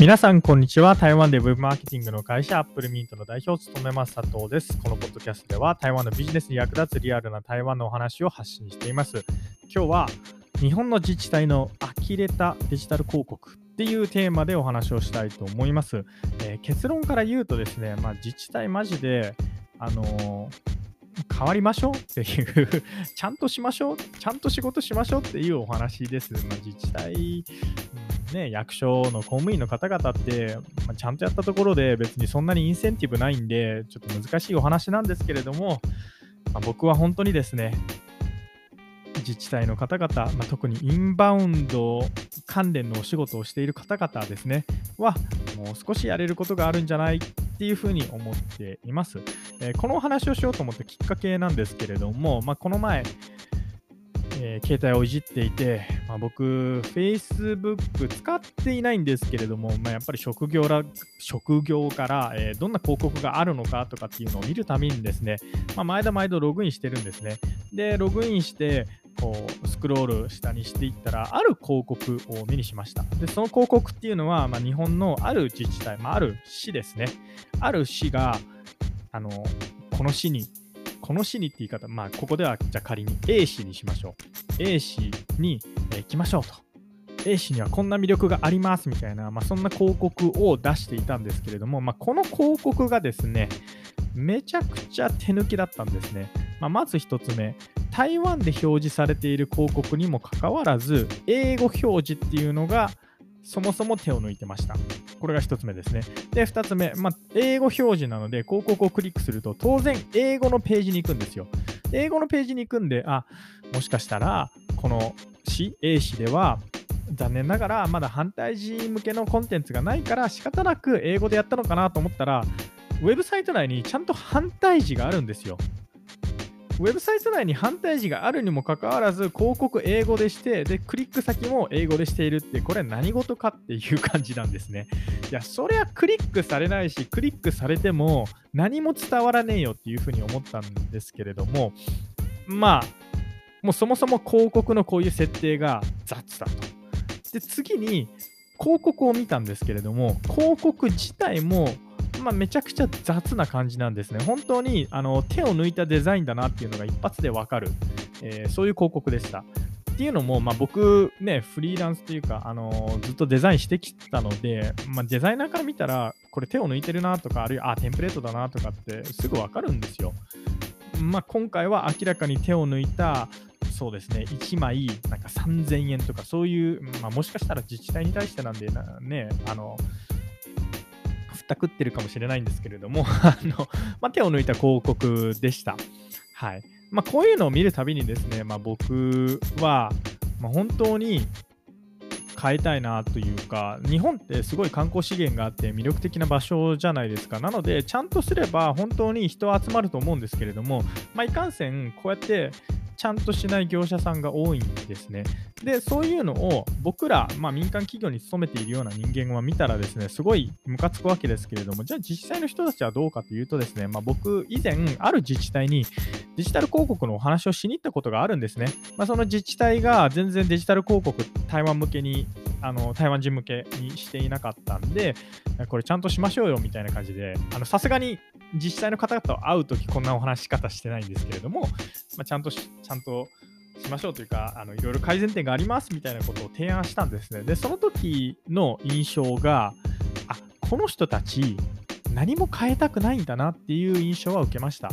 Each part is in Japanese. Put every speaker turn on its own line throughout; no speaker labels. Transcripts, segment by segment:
皆さん、こんにちは。台湾でウェブマーケティングの会社、アップルミントの代表を務めます佐藤です。このポッドキャストでは、台湾のビジネスに役立つリアルな台湾のお話を発信しています。今日は、日本の自治体の呆れたデジタル広告っていうテーマでお話をしたいと思います。えー、結論から言うとですね、まあ、自治体マジで、あのー変わりましょうっていう ちゃんとしましょう、ちゃんと仕事しましょうっていうお話です。まあ、自治体、ね、役所の公務員の方々って、まあ、ちゃんとやったところで別にそんなにインセンティブないんで、ちょっと難しいお話なんですけれども、まあ、僕は本当にですね、自治体の方々、まあ、特にインバウンド関連のお仕事をしている方々ですね、は、もう少しやれることがあるんじゃないっていうふうに思っています。えー、このお話をしようと思ったきっかけなんですけれども、まあ、この前、えー、携帯をいじっていて、まあ、僕、Facebook 使っていないんですけれども、まあ、やっぱり職業ら職業から、えー、どんな広告があるのかとかっていうのを見るためにですね、まあ、毎度毎度ログインしてるんですね。で、ログインして、こうスクロール下にしていったら、ある広告を目にしました。で、その広告っていうのは、まあ、日本のある自治体、まあ、ある市ですね。ある市が、あの、この市にこの市にって言い方、まあ、ここではじゃあ仮に A 市にしましょう。A 市に、え行きましょうと。A 市にはこんな魅力がありますみたいな、まあ、そんな広告を出していたんですけれども、まあ、この広告がですね、めちゃくちゃ手抜きだったんですね。まあ、まず1つ目、台湾で表示されている広告にもかかわらず、英語表示っていうのがそもそも手を抜いてました。これが1つ目ですね。で、2つ目、まあ、英語表示なので、広告をクリックすると、当然、英語のページに行くんですよ。英語のページに行くんで、あ、もしかしたら、この市、A 市では、残念ながら、まだ反対時向けのコンテンツがないから、仕方なく英語でやったのかなと思ったら、ウェブサイト内にちゃんと反対時があるんですよ。ウェブサイト内に反対字があるにもかかわらず、広告英語でして、で、クリック先も英語でしているって、これは何事かっていう感じなんですね。いや、そりゃクリックされないし、クリックされても何も伝わらねえよっていうふうに思ったんですけれども、まあ、もうそもそも広告のこういう設定が雑だと。で、次に広告を見たんですけれども、広告自体もまあ、めちゃくちゃ雑な感じなんですね。本当にあの手を抜いたデザインだなっていうのが一発でわかる、えー、そういう広告でした。っていうのも、まあ、僕、ね、フリーランスというか、あのー、ずっとデザインしてきたので、まあ、デザイナーから見たら、これ手を抜いてるなとか、あるいは、あ、テンプレートだなとかってすぐわかるんですよ。まあ、今回は明らかに手を抜いた、そうですね、1枚なんか3000円とか、そういう、まあ、もしかしたら自治体に対してなんでね、あの、ったくってるかもしれないんですけれども あの、まあ、手を抜いた広告でした。はいまあ、こういうのを見るたびにですね、まあ、僕は、ま、本当に変えたいなというか、日本ってすごい観光資源があって魅力的な場所じゃないですか。なので、ちゃんとすれば本当に人集まると思うんですけれども、まあ、いかんせん、こうやってちゃんとしない業者さんが多いんですね。で、そういうのを僕ら、まあ、民間企業に勤めているような人間は見たらですね、すごいムカつくわけですけれども、じゃあ実際の人たちはどうかというとですね、まあ、僕、以前、ある自治体にデジタル広告のお話をしに行ったことがあるんですね。まあ、その自治体が全然デジタル広告、台湾向けにあの台湾人向けにしていなかったんで、これちゃんとしましょうよみたいな感じで、さすがに実際の方々と会うときこんなお話し方してないんですけれども、まあ、ちゃんとちゃんとしましょうというか、あのいろいろ改善点がありますみたいなことを提案したんですね。で、その時の印象が、あこの人たち、何も変えたくないんだなっていう印象は受けました。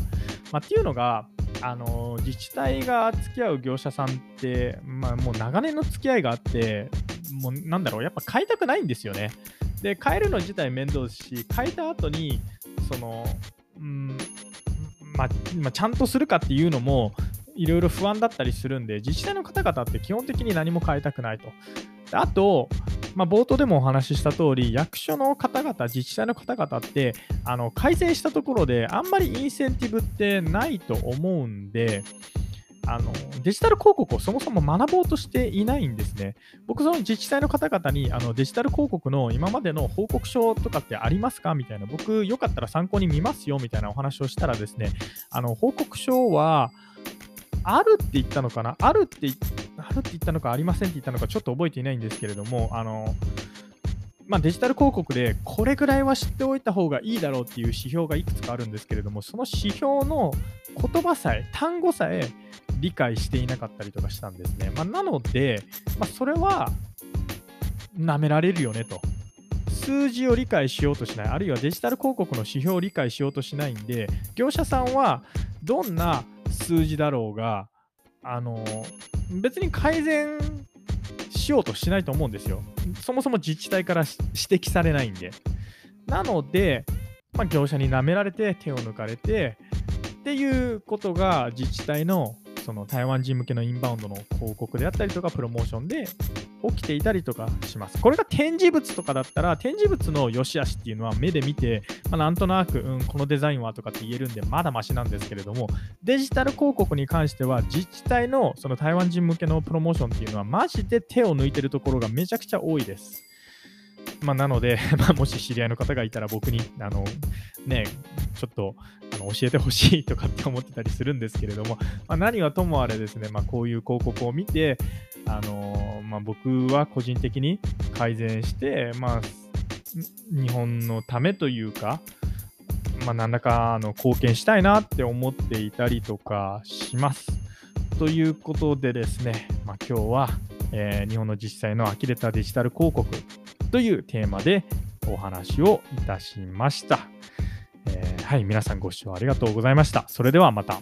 まあ、っていうのが、あの自治体が付き合う業者さんって、まあ、もう長年の付き合いがあって、もうなんだろう、やっぱ変えたくないんですよね。で、変えるの自体面倒ですし、変えた後に、その、うんまあ、まあ、ちゃんとするかっていうのも、いろいろ不安だったりするんで、自治体の方々って基本的に何も変えたくないと。あと、まあ、冒頭でもお話しした通り、役所の方々、自治体の方々って、あの改善したところで、あんまりインセンティブってないと思うんで、あのデジタル広告をそもそも学ぼうとしていないんですね。僕、その自治体の方々にあのデジタル広告の今までの報告書とかってありますか？みたいな、僕、よかったら参考に見ますよみたいなお話をしたらですね、あの報告書は、あるって言ったのかな？あるってあるって言ったのかありませんって言ったのかちょっと覚えていないんですけれども、あのまあ、デジタル広告でこれぐらいは知っておいた方がいいだろうっていう指標がいくつかあるんですけれども、その指標の言葉さえ、単語さえ理解していなかったりとかしたんですね。まあ、なので、まあ、それは舐められるよねと。数字を理解しようとしない、あるいはデジタル広告の指標を理解しようとしないんで、業者さんはどんな数字だろうが、あの別に改善しようとしないと思うんですよ。そもそも自治体から指摘されないんで。なので、まあ、業者に舐められて手を抜かれてっていうことが自治体のその台湾人向けのインバウンドの広告であったりとかプロモーションで起きていたりとかします。これが展示物とかだったら展示物の良し悪しっていうのは目で見て、まあ、なんとなく、うん、このデザインはとかって言えるんでまだマシなんですけれどもデジタル広告に関しては自治体のその台湾人向けのプロモーションっていうのはマジで手を抜いてるところがめちゃくちゃ多いです。まあ、なので、まあ、もし知り合いの方がいたら僕に、あの、ね、ちょっと教えてほしいとかって思ってたりするんですけれども、まあ、何はともあれですね、まあ、こういう広告を見て、あのまあ、僕は個人的に改善して、まあ、日本のためというか、まあ、何らかあの貢献したいなって思っていたりとかします。ということでですね、まあ、今日は、えー、日本の実際の呆れたデジタル広告というテーマでお話をいたしました。はい、皆さんご視聴ありがとうございました。それではまた。